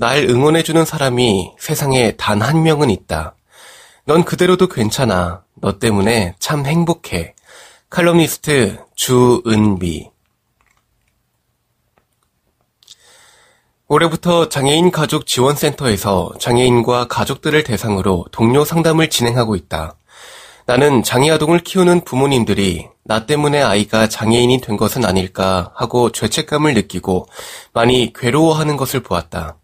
날 응원해주는 사람이 세상에 단 한 명은 있다. 넌 그대로도 괜찮아. 너 때문에 참 행복해. 칼럼니스트 주은비. 올해부터 장애인 가족 지원센터에서 장애인과 가족들을 대상으로 동료 상담을 진행하고 있다. 나는 장애 아동을 키우는 부모님들이 나 때문에 아이가 장애인이 된 것은 아닐까 하고 죄책감을 느끼고 많이 괴로워하는 것을 보았다.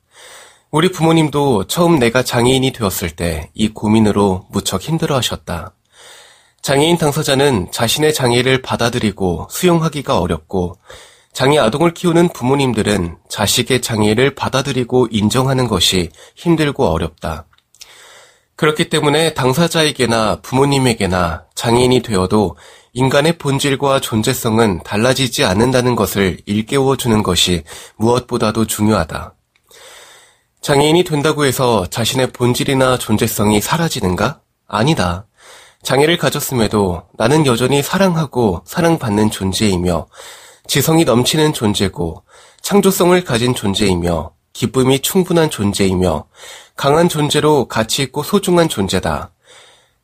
우리 부모님도 처음 내가 장애인이 되었을 때 이 고민으로 무척 힘들어 하셨다. 장애인 당사자는 자신의 장애를 받아들이고 수용하기가 어렵고 장애 아동을 키우는 부모님들은 자식의 장애를 받아들이고 인정하는 것이 힘들고 어렵다. 그렇기 때문에 당사자에게나 부모님에게나 장애인이 되어도 인간의 본질과 존재성은 달라지지 않는다는 것을 일깨워 주는 것이 무엇보다도 중요하다. 장애인이 된다고 해서 자신의 본질이나 존재성이 사라지는가? 아니다. 장애를 가졌음에도 나는 여전히 사랑하고 사랑받는 존재이며 지성이 넘치는 존재고 창조성을 가진 존재이며 기쁨이 충분한 존재이며 강한 존재로 가치 있고 소중한 존재다.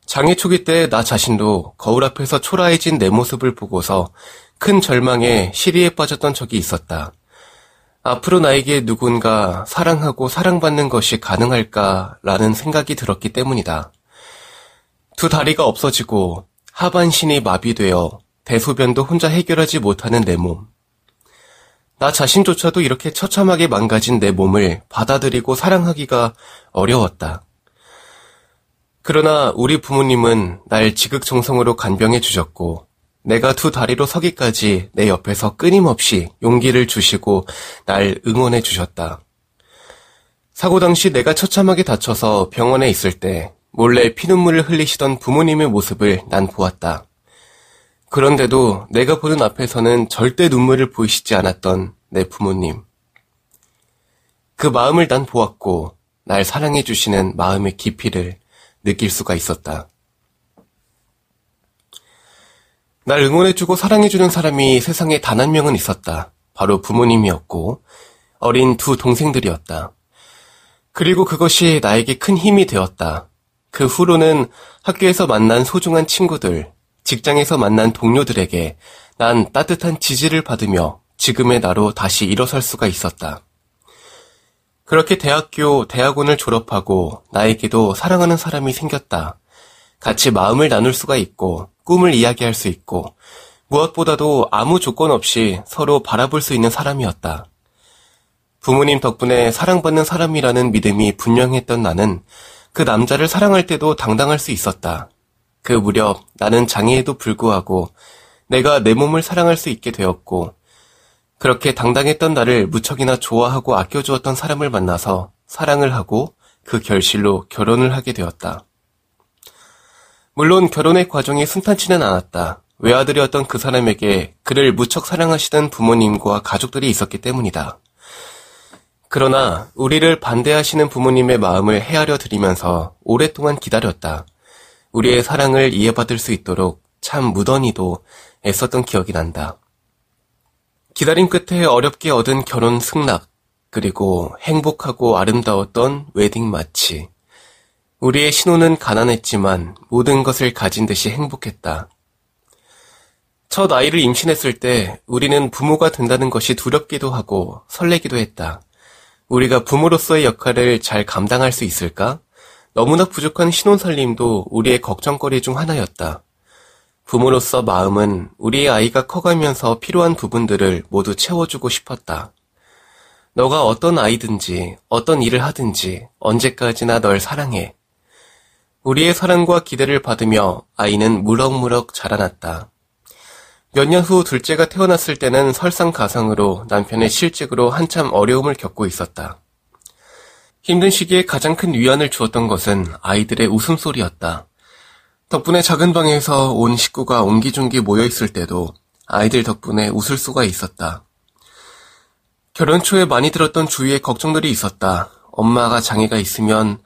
장애 초기 때 나 자신도 거울 앞에서 초라해진 내 모습을 보고서 큰 절망에 시리에 빠졌던 적이 있었다. 앞으로 나에게 누군가 사랑하고 사랑받는 것이 가능할까라는 생각이 들었기 때문이다. 두 다리가 없어지고 하반신이 마비되어 대소변도 혼자 해결하지 못하는 내 몸. 나 자신조차도 이렇게 처참하게 망가진 내 몸을 받아들이고 사랑하기가 어려웠다. 그러나 우리 부모님은 날 지극정성으로 간병해 주셨고, 내가 두 다리로 서기까지 내 옆에서 끊임없이 용기를 주시고 날 응원해 주셨다. 사고 당시 내가 처참하게 다쳐서 병원에 있을 때 몰래 피눈물을 흘리시던 부모님의 모습을 난 보았다. 그런데도 내가 보는 앞에서는 절대 눈물을 보이시지 않았던 내 부모님. 그 마음을 난 보았고 날 사랑해 주시는 마음의 깊이를 느낄 수가 있었다. 날 응원해주고 사랑해주는 사람이 세상에 단 한 명은 있었다. 바로 부모님이었고, 어린 두 동생들이었다. 그리고 그것이 나에게 큰 힘이 되었다. 그 후로는 학교에서 만난 소중한 친구들, 직장에서 만난 동료들에게 난 따뜻한 지지를 받으며 지금의 나로 다시 일어설 수가 있었다. 그렇게 대학교, 대학원을 졸업하고 나에게도 사랑하는 사람이 생겼다. 같이 마음을 나눌 수가 있고 꿈을 이야기할 수 있고 무엇보다도 아무 조건 없이 서로 바라볼 수 있는 사람이었다. 부모님 덕분에 사랑받는 사람이라는 믿음이 분명했던 나는 그 남자를 사랑할 때도 당당할 수 있었다. 그 무렵 나는 장애에도 불구하고 내가 내 몸을 사랑할 수 있게 되었고 그렇게 당당했던 나를 무척이나 좋아하고 아껴주었던 사람을 만나서 사랑을 하고 그 결실로 결혼을 하게 되었다. 물론 결혼의 과정이 순탄치는 않았다. 외아들이었던 그 사람에게 그를 무척 사랑하시던 부모님과 가족들이 있었기 때문이다. 그러나 우리를 반대하시는 부모님의 마음을 헤아려 드리면서 오랫동안 기다렸다. 우리의 사랑을 이해받을 수 있도록 참 무던히도 애썼던 기억이 난다. 기다림 끝에 어렵게 얻은 결혼 승낙, 그리고 행복하고 아름다웠던 웨딩 마치. 우리의 신호는 가난했지만 모든 것을 가진 듯이 행복했다. 첫 아이를 임신했을 때 우리는 부모가 된다는 것이 두렵기도 하고 설레기도 했다. 우리가 부모로서의 역할을 잘 감당할 수 있을까? 너무나 부족한 신혼살림도 우리의 걱정거리 중 하나였다. 부모로서 마음은 우리의 아이가 커가면서 필요한 부분들을 모두 채워주고 싶었다. 너가 어떤 아이든지 어떤 일을 하든지 언제까지나 널 사랑해. 우리의 사랑과 기대를 받으며 아이는 무럭무럭 자라났다. 몇 년 후 둘째가 태어났을 때는 설상가상으로 남편의 실직으로 한참 어려움을 겪고 있었다. 힘든 시기에 가장 큰 위안을 주었던 것은 아이들의 웃음소리였다. 덕분에 작은 방에서 온 식구가 옹기종기 모여있을 때도 아이들 덕분에 웃을 수가 있었다. 결혼 초에 많이 들었던 주위에 걱정들이 있었다. 엄마가 장애가 있으면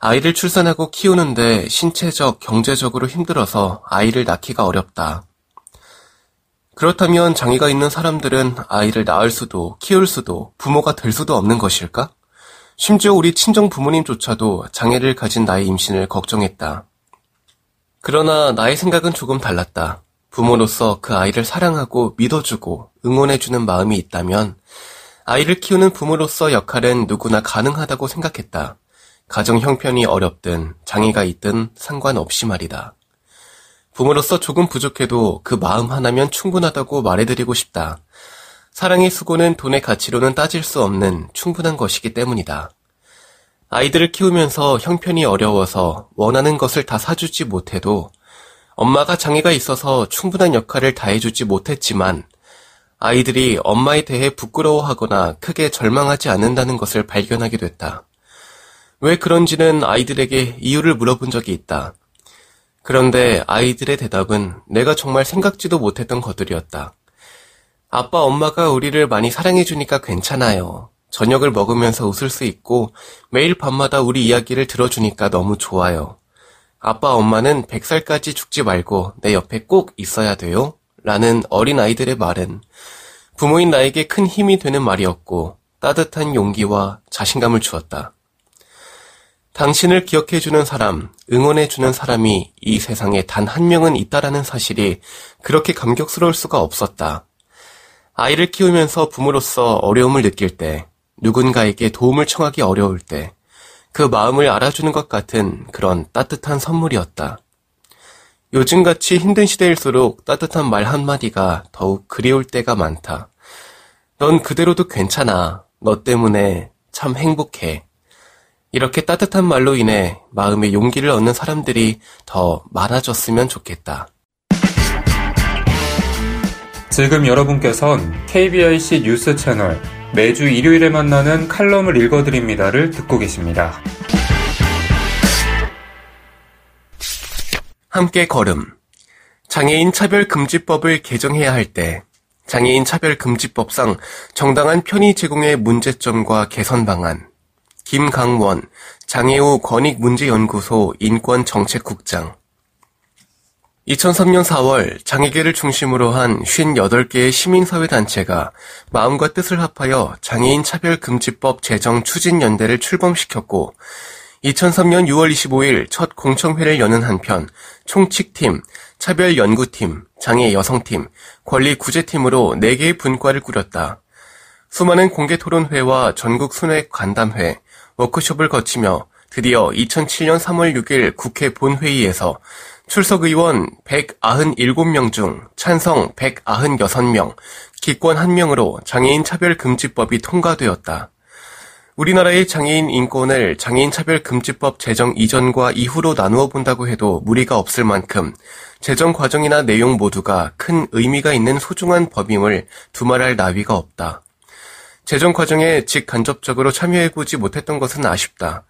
아이를 출산하고 키우는데 신체적, 경제적으로 힘들어서 아이를 낳기가 어렵다. 그렇다면 장애가 있는 사람들은 아이를 낳을 수도, 키울 수도, 부모가 될 수도 없는 것일까? 심지어 우리 친정 부모님조차도 장애를 가진 나의 임신을 걱정했다. 그러나 나의 생각은 조금 달랐다. 부모로서 그 아이를 사랑하고 믿어주고 응원해주는 마음이 있다면 아이를 키우는 부모로서 역할은 누구나 가능하다고 생각했다. 가정 형편이 어렵든 장애가 있든 상관없이 말이다. 부모로서 조금 부족해도 그 마음 하나면 충분하다고 말해드리고 싶다. 사랑의 수고는 돈의 가치로는 따질 수 없는 충분한 것이기 때문이다. 아이들을 키우면서 형편이 어려워서 원하는 것을 다 사주지 못해도 엄마가 장애가 있어서 충분한 역할을 다해주지 못했지만 아이들이 엄마에 대해 부끄러워하거나 크게 절망하지 않는다는 것을 발견하게 됐다. 왜 그런지는 아이들에게 이유를 물어본 적이 있다. 그런데 아이들의 대답은 내가 정말 생각지도 못했던 것들이었다. 아빠, 엄마가 우리를 많이 사랑해주니까 괜찮아요. 저녁을 먹으면서 웃을 수 있고 매일 밤마다 우리 이야기를 들어주니까 너무 좋아요. 아빠 엄마는 100살까지 죽지 말고 내 옆에 꼭 있어야 돼요. 라는 어린 아이들의 말은 부모인 나에게 큰 힘이 되는 말이었고 따뜻한 용기와 자신감을 주었다. 당신을 기억해주는 사람, 응원해주는 사람이 이 세상에 단 한 명은 있다라는 사실이 그렇게 감격스러울 수가 없었다. 아이를 키우면서 부모로서 어려움을 느낄 때, 누군가에게 도움을 청하기 어려울 때 그 마음을 알아주는 것 같은 그런 따뜻한 선물이었다. 요즘같이 힘든 시대일수록 따뜻한 말 한마디가 더욱 그리울 때가 많다. 넌 그대로도 괜찮아. 너 때문에 참 행복해. 이렇게 따뜻한 말로 인해 마음의 용기를 얻는 사람들이 더 많아졌으면 좋겠다. 지금 여러분께선 KBIC 뉴스 채널 매주 일요일에 만나는 칼럼을 읽어드립니다를 듣고 계십니다. 함께 걸음. 장애인 차별금지법을 개정해야 할 때, 장애인 차별금지법상 정당한 편의 제공의 문제점과 개선 방안. 김강원, 장애우 권익문제연구소 인권정책국장. 2003년 4월 장애계를 중심으로 한 58개의 시민사회단체가 마음과 뜻을 합하여 장애인 차별금지법 제정 추진연대를 출범시켰고 2003년 6월 25일 첫 공청회를 여는 한편 총칙팀, 차별연구팀, 장애 여성팀, 권리구제팀으로 4개의 분과를 꾸렸다. 수많은 공개 토론회와 전국 순회 간담회, 워크숍을 거치며 드디어 2007년 3월 6일 국회 본회의에서 출석 의원 197명 중 찬성 196명, 기권 1명으로 장애인 차별 금지법이 통과되었다. 우리나라의 장애인 인권을 장애인 차별금지법 제정 이전과 이후로 나누어 본다고 해도 무리가 없을 만큼 제정 과정이나 내용 모두가 큰 의미가 있는 소중한 법임을 두말할 나위가 없다. 제정 과정에 직간접적으로 참여해보지 못했던 것은 아쉽다.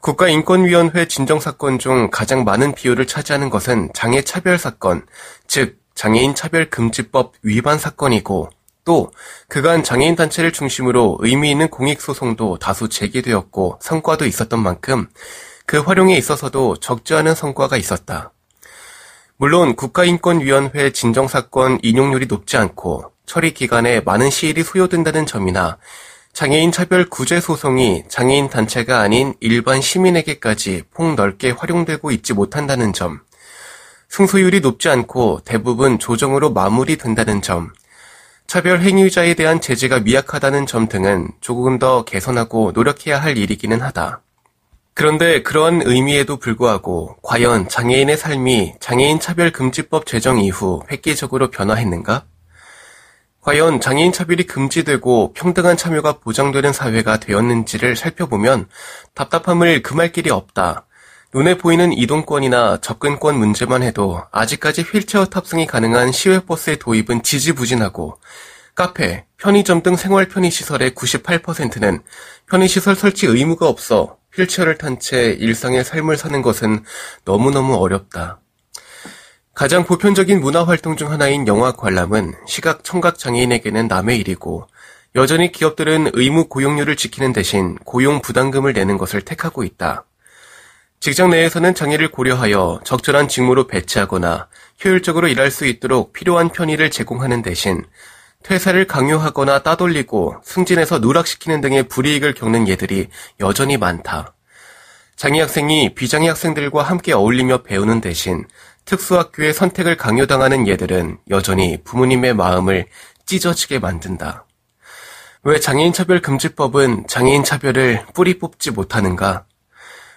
국가인권위원회 진정사건 중 가장 많은 비율을 차지하는 것은 장애차별 사건, 즉 장애인 차별금지법 위반 사건이고 또 그간 장애인 단체를 중심으로 의미 있는 공익 소송도 다수 제기되었고 성과도 있었던 만큼 그 활용에 있어서도 적지 않은 성과가 있었다. 물론 국가인권위원회 진정사건 인용률이 높지 않고 처리 기간에 많은 시일이 소요된다는 점이나 장애인 차별 구제 소송이 장애인 단체가 아닌 일반 시민에게까지 폭넓게 활용되고 있지 못한다는 점, 승소율이 높지 않고 대부분 조정으로 마무리된다는 점, 차별 행위자에 대한 제재가 미약하다는 점 등은 조금 더 개선하고 노력해야 할 일이기는 하다. 그런데 그러한 의미에도 불구하고 과연 장애인의 삶이 장애인 차별 금지법 제정 이후 획기적으로 변화했는가? 과연 장애인 차별이 금지되고 평등한 참여가 보장되는 사회가 되었는지를 살펴보면 답답함을 금할 길이 없다. 눈에 보이는 이동권이나 접근권 문제만 해도 아직까지 휠체어 탑승이 가능한 시외버스의 도입은 지지부진하고 카페, 편의점 등 생활 편의시설의 98%는 편의시설 설치 의무가 없어 휠체어를 탄 채 일상의 삶을 사는 것은 너무너무 어렵다. 가장 보편적인 문화활동 중 하나인 영화 관람은 시각 청각 장애인에게는 남의 일이고 여전히 기업들은 의무 고용료를 지키는 대신 고용 부담금을 내는 것을 택하고 있다. 직장 내에서는 장애를 고려하여 적절한 직무로 배치하거나 효율적으로 일할 수 있도록 필요한 편의를 제공하는 대신 퇴사를 강요하거나 따돌리고 승진해서 누락시키는 등의 불이익을 겪는 예들이 여전히 많다. 장애 학생이 비장애 학생들과 함께 어울리며 배우는 대신 특수학교의 선택을 강요당하는 예들은 여전히 부모님의 마음을 찢어지게 만든다. 왜 장애인 차별 금지법은 장애인 차별을 뿌리 뽑지 못하는가?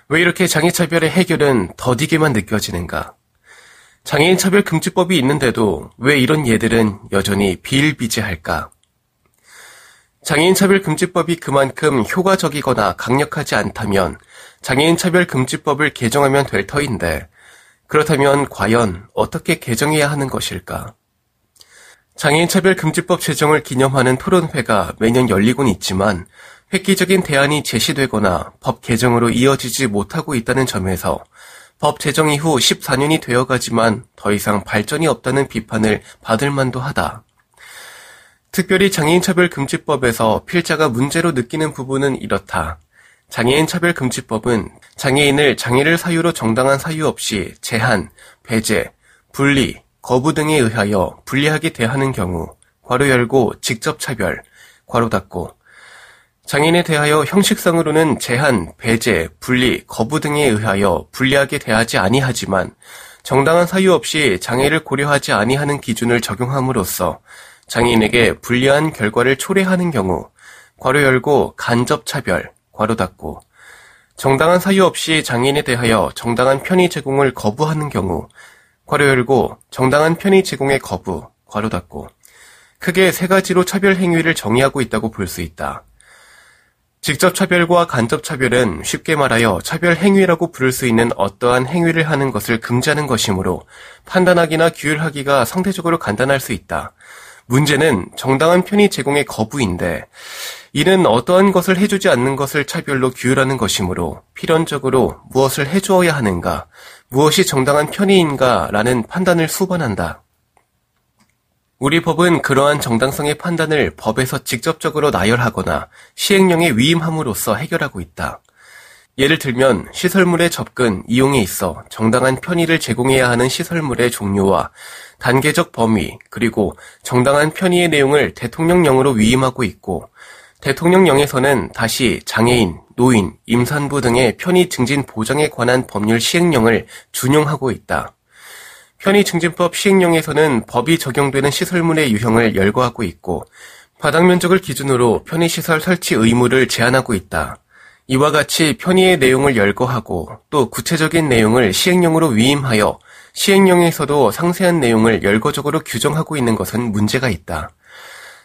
왜 이렇게 장애 차별의 해결은 더디게만 느껴지는가? 장애인 차별 금지법이 있는데도 왜 이런 예들은 여전히 비일비재할까? 장애인 차별 금지법이 그만큼 효과적이거나 강력하지 않다면 장애인 차별 금지법을 개정하면 될 터인데 그렇다면 과연 어떻게 개정해야 하는 것일까? 장애인 차별 금지법 제정을 기념하는 토론회가 매년 열리곤 있지만 획기적인 대안이 제시되거나 법 개정으로 이어지지 못하고 있다는 점에서 법 제정 이후 14년이 되어가지만 더 이상 발전이 없다는 비판을 받을 만도 하다. 특별히 장애인 차별 금지법에서 필자가 문제로 느끼는 부분은 이렇다. 장애인 차별 금지법은 장애인을 장애를 사유로 정당한 사유 없이 제한, 배제, 분리, 거부 등에 의하여 불리하게 대하는 경우 괄호 열고 직접 차별, 괄호 닫고 장애인에 대하여 형식상으로는 제한, 배제, 분리, 거부 등에 의하여 불리하게 대하지 아니하지만 정당한 사유 없이 장애를 고려하지 아니하는 기준을 적용함으로써 장애인에게 불리한 결과를 초래하는 경우 괄호 열고 간접 차별, 괄호 닫고 정당한 사유 없이 장애인에 대하여 정당한 편의 제공을 거부하는 경우 괄호 열고 정당한 편의 제공의 거부, 괄호 닫고 크게 세 가지로 차별 행위를 정의하고 있다고 볼 수 있다. 직접 차별과 간접 차별은 쉽게 말하여 차별 행위라고 부를 수 있는 어떠한 행위를 하는 것을 금지하는 것이므로 판단하기나 규율하기가 상대적으로 간단할 수 있다. 문제는 정당한 편의 제공의 거부인데 이는 어떠한 것을 해주지 않는 것을 차별로 규율하는 것이므로 필연적으로 무엇을 해주어야 하는가, 무엇이 정당한 편의인가 라는 판단을 수반한다. 우리 법은 그러한 정당성의 판단을 법에서 직접적으로 나열하거나 시행령에 위임함으로써 해결하고 있다. 예를 들면 시설물의 접근, 이용에 있어 정당한 편의를 제공해야 하는 시설물의 종류와 단계적 범위, 그리고 정당한 편의의 내용을 대통령령으로 위임하고 있고 대통령령에서는 다시 장애인, 노인, 임산부 등의 편의 증진 보장에 관한 법률 시행령을 준용하고 있다. 편의증진법 시행령에서는 법이 적용되는 시설물의 유형을 열거하고 있고 바닥 면적을 기준으로 편의시설 설치 의무를 제한하고 있다. 이와 같이 편의의 내용을 열거하고 또 구체적인 내용을 시행령으로 위임하여 시행령에서도 상세한 내용을 열거적으로 규정하고 있는 것은 문제가 있다.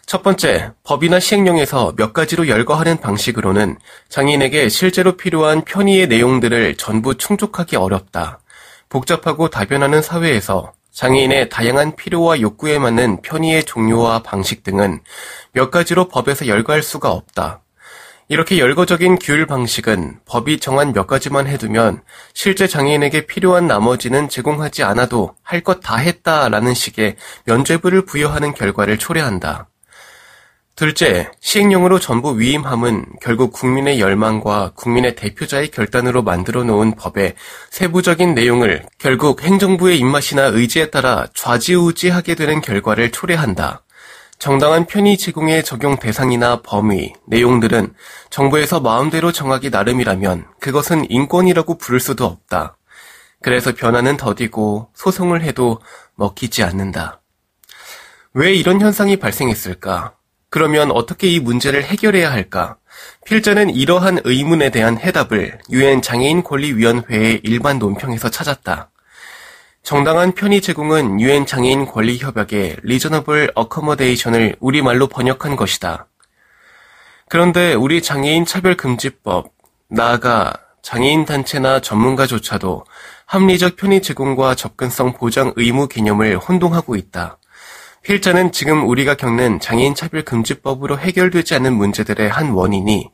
첫 번째, 법이나 시행령에서 몇 가지로 열거하는 방식으로는 장애인에게 실제로 필요한 편의의 내용들을 전부 충족하기 어렵다. 복잡하고 다변하는 사회에서 장애인의 다양한 필요와 욕구에 맞는 편의의 종류와 방식 등은 몇 가지로 법에서 열거할 수가 없다. 이렇게 열거적인 규율 방식은 법이 정한 몇 가지만 해두면 실제 장애인에게 필요한 나머지는 제공하지 않아도 할 것 다 했다라는 식의 면죄부를 부여하는 결과를 초래한다. 둘째, 시행령으로 전부 위임함은 결국 국민의 열망과 국민의 대표자의 결단으로 만들어 놓은 법의 세부적인 내용을 결국 행정부의 입맛이나 의지에 따라 좌지우지하게 되는 결과를 초래한다. 정당한 편의 제공의 적용 대상이나 범위, 내용들은 정부에서 마음대로 정하기 나름이라면 그것은 인권이라고 부를 수도 없다. 그래서 변화는 더디고 소송을 해도 먹히지 않는다. 왜 이런 현상이 발생했을까? 그러면 어떻게 이 문제를 해결해야 할까? 필자는 이러한 의문에 대한 해답을 유엔 장애인 권리위원회의 일반 논평에서 찾았다. 정당한 편의 제공은 유엔 장애인 권리 협약의 reasonable accommodation을 우리말로 번역한 것이다. 그런데 우리 장애인 차별 금지법, 나아가 장애인 단체나 전문가조차도 합리적 편의 제공과 접근성 보장 의무 개념을 혼동하고 있다. 필자는 지금 우리가 겪는 장애인 차별 금지법으로 해결되지 않는 문제들의 한 원인이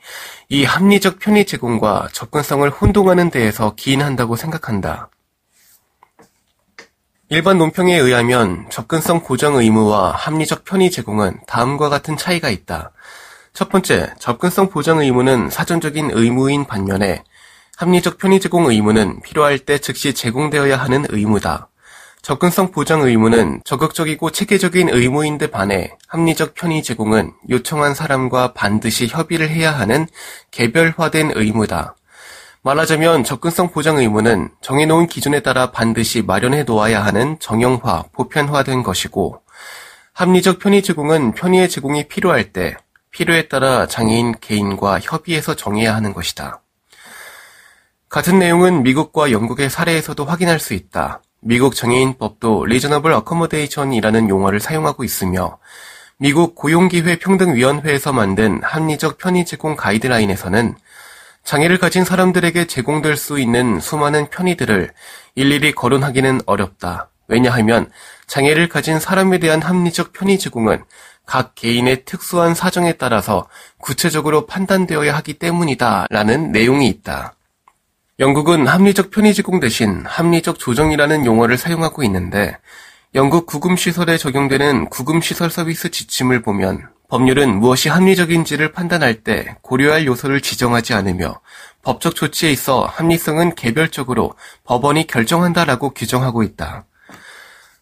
이 합리적 편의 제공과 접근성을 혼동하는 데에서 기인한다고 생각한다. 일반 논평에 의하면 접근성 보장 의무와 합리적 편의 제공은 다음과 같은 차이가 있다. 첫 번째, 접근성 보장 의무는 사전적인 의무인 반면에 합리적 편의 제공 의무는 필요할 때 즉시 제공되어야 하는 의무다. 접근성 보장 의무는 적극적이고 체계적인 의무인데 반해 합리적 편의 제공은 요청한 사람과 반드시 협의를 해야 하는 개별화된 의무다. 말하자면 접근성 보장 의무는 정해놓은 기준에 따라 반드시 마련해 놓아야 하는 정형화, 보편화된 것이고 합리적 편의 제공은 편의의 제공이 필요할 때 필요에 따라 장애인 개인과 협의해서 정해야 하는 것이다. 같은 내용은 미국과 영국의 사례에서도 확인할 수 있다. 미국 장애인법도 reasonable accommodation이라는 용어를 사용하고 있으며 미국 고용기회 평등위원회에서 만든 합리적 편의 제공 가이드라인에서는 장애를 가진 사람들에게 제공될 수 있는 수많은 편의들을 일일이 거론하기는 어렵다. 왜냐하면 장애를 가진 사람에 대한 합리적 편의 제공은 각 개인의 특수한 사정에 따라서 구체적으로 판단되어야 하기 때문이다. 라는 내용이 있다. 영국은 합리적 편의 제공 대신 합리적 조정이라는 용어를 사용하고 있는데 영국 구금시설에 적용되는 구금시설 서비스 지침을 보면 법률은 무엇이 합리적인지를 판단할 때 고려할 요소를 지정하지 않으며 법적 조치에 있어 합리성은 개별적으로 법원이 결정한다라고 규정하고 있다.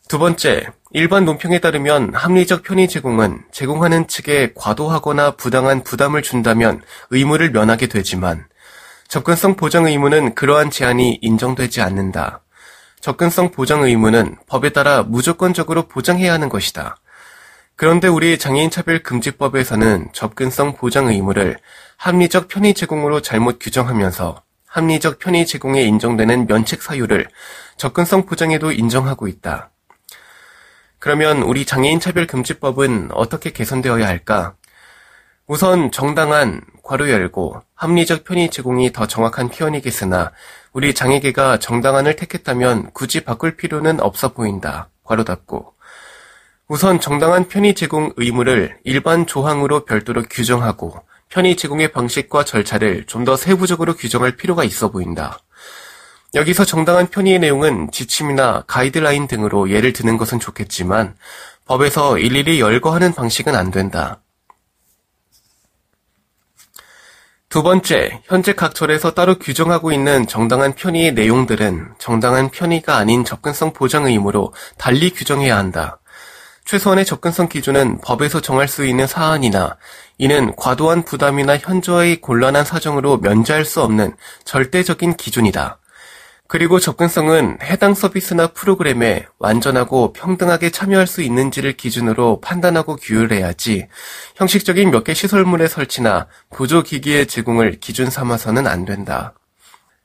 두 번째, 일반 논평에 따르면 합리적 편의 제공은 제공하는 측에 과도하거나 부당한 부담을 준다면 의무를 면하게 되지만 접근성 보장 의무는 그러한 제한이 인정되지 않는다. 접근성 보장 의무는 법에 따라 무조건적으로 보장해야 하는 것이다. 그런데 우리 장애인 차별 금지법에서는 접근성 보장 의무를 합리적 편의 제공으로 잘못 규정하면서 합리적 편의 제공에 인정되는 면책 사유를 접근성 보장에도 인정하고 있다. 그러면 우리 장애인 차별 금지법은 어떻게 개선되어야 할까? 우선 정당한 괄호 열고 합리적 편의 제공이 더 정확한 표현이겠으나 우리 장애계가 정당한을 택했다면 굳이 바꿀 필요는 없어 보인다. 괄호 닫고 우선 정당한 편의 제공 의무를 일반 조항으로 별도로 규정하고 편의 제공의 방식과 절차를 좀 더 세부적으로 규정할 필요가 있어 보인다. 여기서 정당한 편의의 내용은 지침이나 가이드라인 등으로 예를 드는 것은 좋겠지만 법에서 일일이 열거하는 방식은 안 된다. 두 번째, 현재 각 절에서 따로 규정하고 있는 정당한 편의의 내용들은 정당한 편의가 아닌 접근성 보장 의무로 달리 규정해야 한다. 최소한의 접근성 기준은 법에서 정할 수 있는 사안이나 이는 과도한 부담이나 현저히 곤란한 사정으로 면제할 수 없는 절대적인 기준이다. 그리고 접근성은 해당 서비스나 프로그램에 완전하고 평등하게 참여할 수 있는지를 기준으로 판단하고 규율해야지 형식적인 몇 개 시설물의 설치나 보조기기의 제공을 기준 삼아서는 안 된다.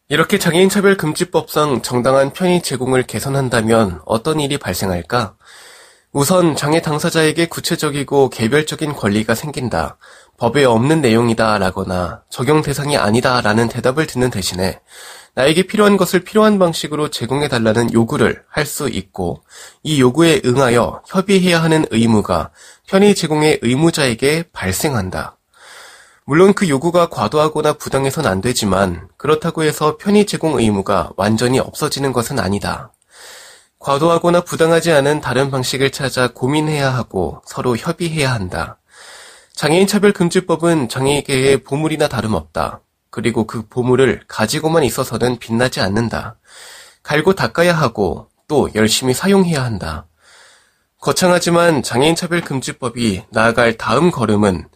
이렇게 장애인차별금지법상 정당한 편의 제공을 개선한다면 어떤 일이 발생할까? 우선 장애 당사자에게 구체적이고 개별적인 권리가 생긴다. 법에 없는 내용이다 라거나 적용 대상이 아니다 라는 대답을 듣는 대신에 나에게 필요한 것을 필요한 방식으로 제공해 달라는 요구를 할 수 있고 이 요구에 응하여 협의해야 하는 의무가 편의 제공의 의무자에게 발생한다. 물론 그 요구가 과도하거나 부당해선 안 되지만 그렇다고 해서 편의 제공 의무가 완전히 없어지는 것은 아니다. 과도하거나 부당하지 않은 다른 방식을 찾아 고민해야 하고 서로 협의해야 한다. 장애인 차별금지법은 장애계의 보물이나 다름없다. 그리고 그 보물을 가지고만 있어서는 빛나지 않는다. 갈고 닦아야 하고 또 열심히 사용해야 한다. 거창하지만 장애인 차별금지법이 나아갈 다음 걸음은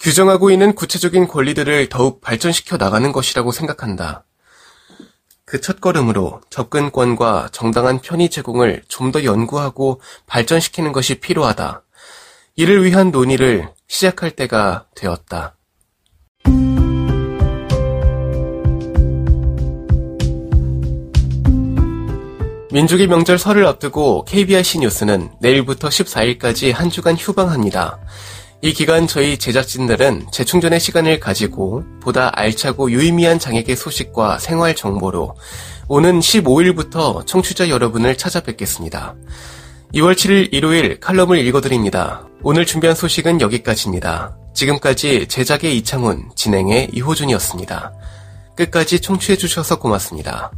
규정하고 있는 구체적인 권리들을 더욱 발전시켜 나가는 것이라고 생각한다. 그 첫걸음으로 접근권과 정당한 편의 제공을 좀 더 연구하고 발전시키는 것이 필요하다. 이를 위한 논의를 시작할 때가 되었다. 민족의 명절 설을 앞두고 KBIC 뉴스는 내일부터 14일까지 한 주간 휴방합니다. 이 기간 저희 제작진들은 재충전의 시간을 가지고 보다 알차고 유의미한 장애계 소식과 생활 정보로 오는 15일부터 청취자 여러분을 찾아뵙겠습니다. 2월 7일 일요일 칼럼을 읽어드립니다. 오늘 준비한 소식은 여기까지입니다. 지금까지 제작의 이창훈, 진행의 이호준이었습니다. 끝까지 청취해주셔서 고맙습니다.